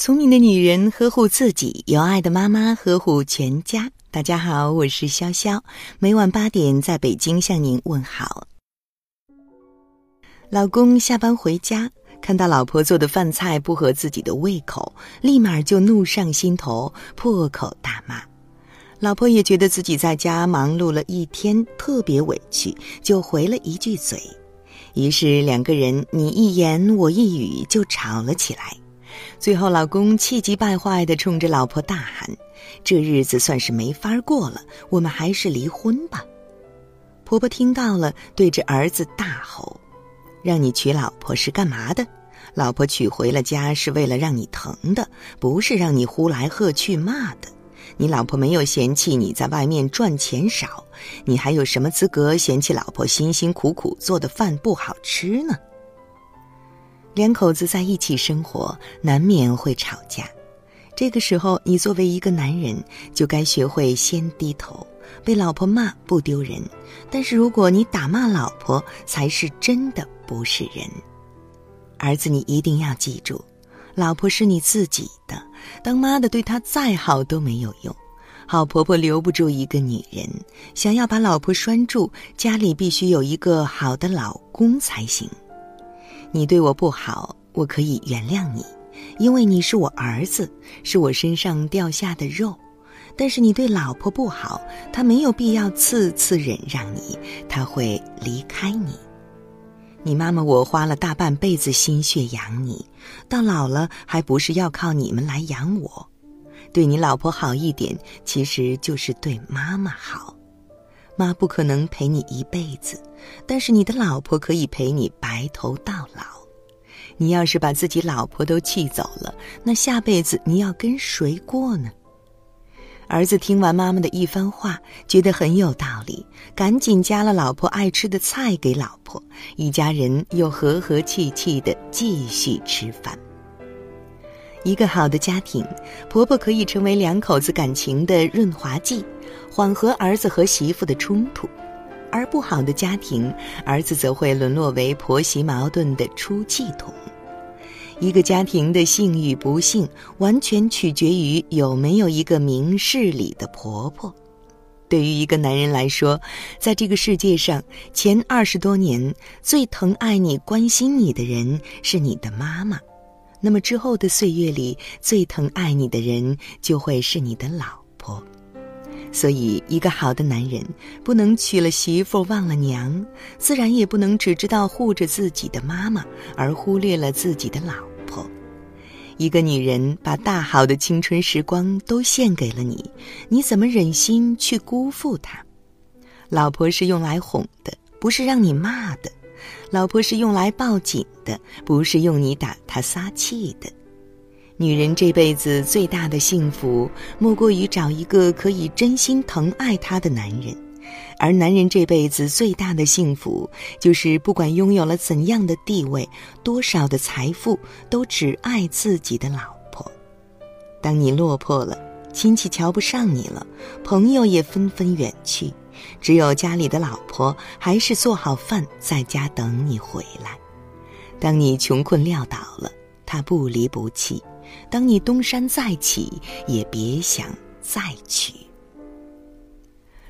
聪明的女人呵护自己，有爱的妈妈呵护全家。大家好，我是潇潇，每晚八点在北京向您问好。老公下班回家，看到老婆做的饭菜不合自己的胃口，立马就怒上心头，破口大骂。老婆也觉得自己在家忙碌了一天，特别委屈，就回了一句嘴。于是两个人你一言我一语，就吵了起来。最后，老公气急败坏地冲着老婆大喊：“这日子算是没法过了，我们还是离婚吧。”婆婆听到了，对着儿子大吼：“让你娶老婆是干嘛的？老婆娶回了家是为了让你疼的，不是让你呼来喝去骂的。你老婆没有嫌弃你在外面赚钱少，你还有什么资格嫌弃老婆辛辛苦苦做的饭不好吃呢？”两口子在一起生活，难免会吵架。这个时候，你作为一个男人，就该学会先低头。被老婆骂不丢人，但是如果你打骂老婆，才是真的不是人。儿子，你一定要记住，老婆是你自己的，当妈的对她再好都没有用。好婆婆留不住一个女人，想要把老婆拴住，家里必须有一个好的老公才行。你对我不好，我可以原谅你，因为你是我儿子，是我身上掉下的肉。但是你对老婆不好，她没有必要次次忍让你，她会离开你。你妈妈我花了大半辈子心血养你，到老了还不是要靠你们来养我？对你老婆好一点，其实就是对妈妈好。妈不可能陪你一辈子，但是你的老婆可以陪你白头到老。你要是把自己老婆都气走了，那下辈子你要跟谁过呢？儿子听完妈妈的一番话，觉得很有道理，赶紧夹了老婆爱吃的菜给老婆，一家人又和和气气的继续吃饭。一个好的家庭，婆婆可以成为两口子感情的润滑剂，缓和儿子和媳妇的冲突；而不好的家庭，儿子则会沦落为婆媳矛盾的出气筒。一个家庭的幸与不幸，完全取决于有没有一个明事理的婆婆。对于一个男人来说，在这个世界上，前二十多年最疼爱你、关心你的人是你的妈妈。那么之后的岁月里，最疼爱你的人就会是你的老婆。所以，一个好的男人不能娶了媳妇忘了娘，自然也不能只知道护着自己的妈妈，而忽略了自己的老婆。一个女人把大好的青春时光都献给了你，你怎么忍心去辜负她？老婆是用来哄的，不是让你骂的。老婆是用来抱紧的，不是用你打她撒气的。女人这辈子最大的幸福，莫过于找一个可以真心疼爱她的男人；而男人这辈子最大的幸福，就是不管拥有了怎样的地位、多少的财富，都只爱自己的老婆。当你落魄了，亲戚瞧不上你了，朋友也纷纷远去。只有家里的老婆还是做好饭在家等你回来。当你穷困潦倒了，他不离不弃；当你东山再起，也别想再娶。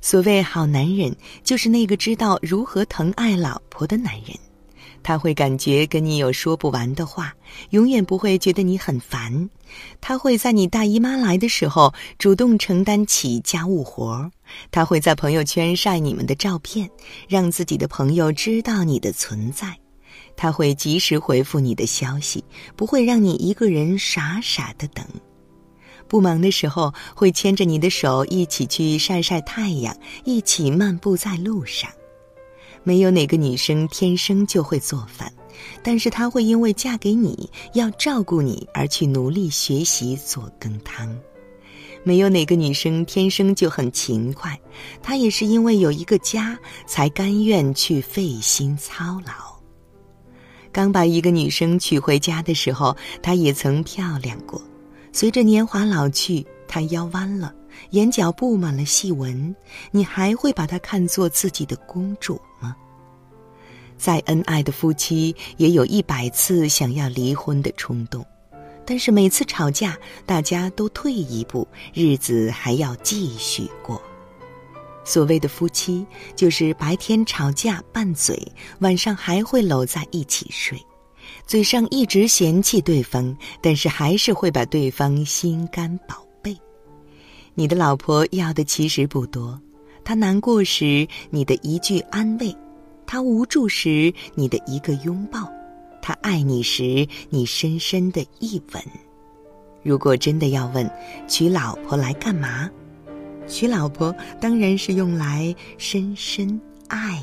所谓好男人，就是那个知道如何疼爱老婆的男人。他会感觉跟你有说不完的话，永远不会觉得你很烦。他会在你大姨妈来的时候主动承担起家务活儿。他会在朋友圈晒你们的照片，让自己的朋友知道你的存在。他会及时回复你的消息，不会让你一个人傻傻的等。不忙的时候，会牵着你的手一起去晒晒太阳，一起漫步在路上。没有哪个女生天生就会做饭，但是她会因为嫁给你要照顾你而去努力学习做羹汤。没有哪个女生天生就很勤快，她也是因为有一个家才甘愿去费心操劳。刚把一个女生娶回家的时候，她也曾漂亮过。随着年华老去，她腰弯了，眼角布满了细纹，你还会把她看作自己的公主吗？再恩爱的夫妻，也有一百次想要离婚的冲动。但是每次吵架，大家都退一步，日子还要继续过。所谓的夫妻，就是白天吵架拌嘴，晚上还会搂在一起睡，嘴上一直嫌弃对方，但是还是会把对方心肝宝贝。你的老婆要的其实不多，她难过时你的一句安慰，她无助时你的一个拥抱，她爱你时你深深的一吻。如果真的要问，娶老婆来干嘛？娶老婆当然是用来深深爱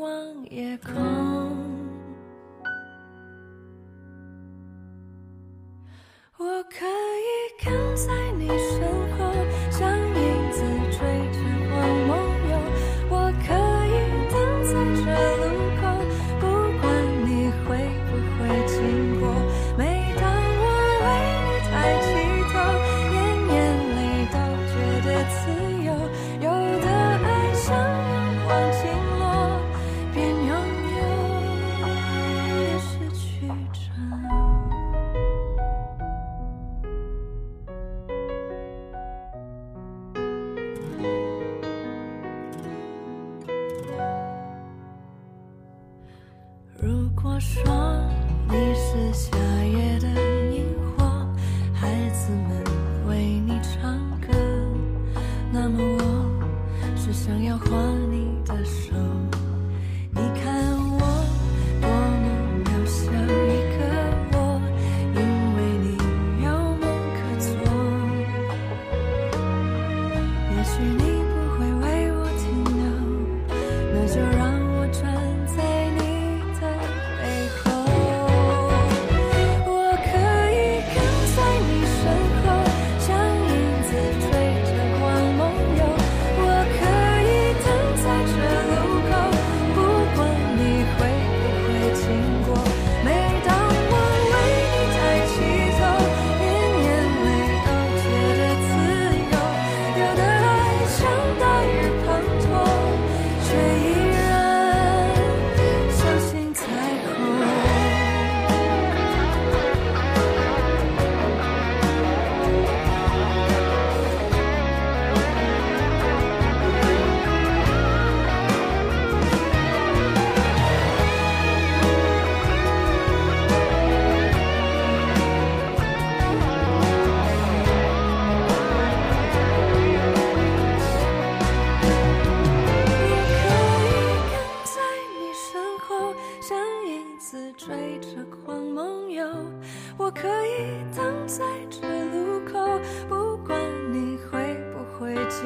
望夜空。说你是夏夜的萤火，孩子们为你唱歌，那么我是想要画你的手。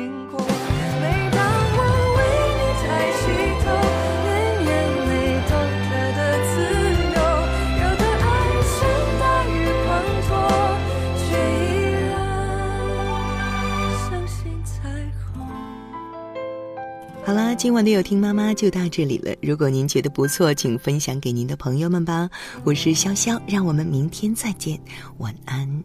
经过。每当我为你抬起头，连眼泪都觉得自由。有的爱像大雨滂沱，却依然相信彩虹。好啦，今晚的有听妈妈就到这里了。如果您觉得不错，请分享给您的朋友们吧。我是潇潇，让我们明天再见，晚安。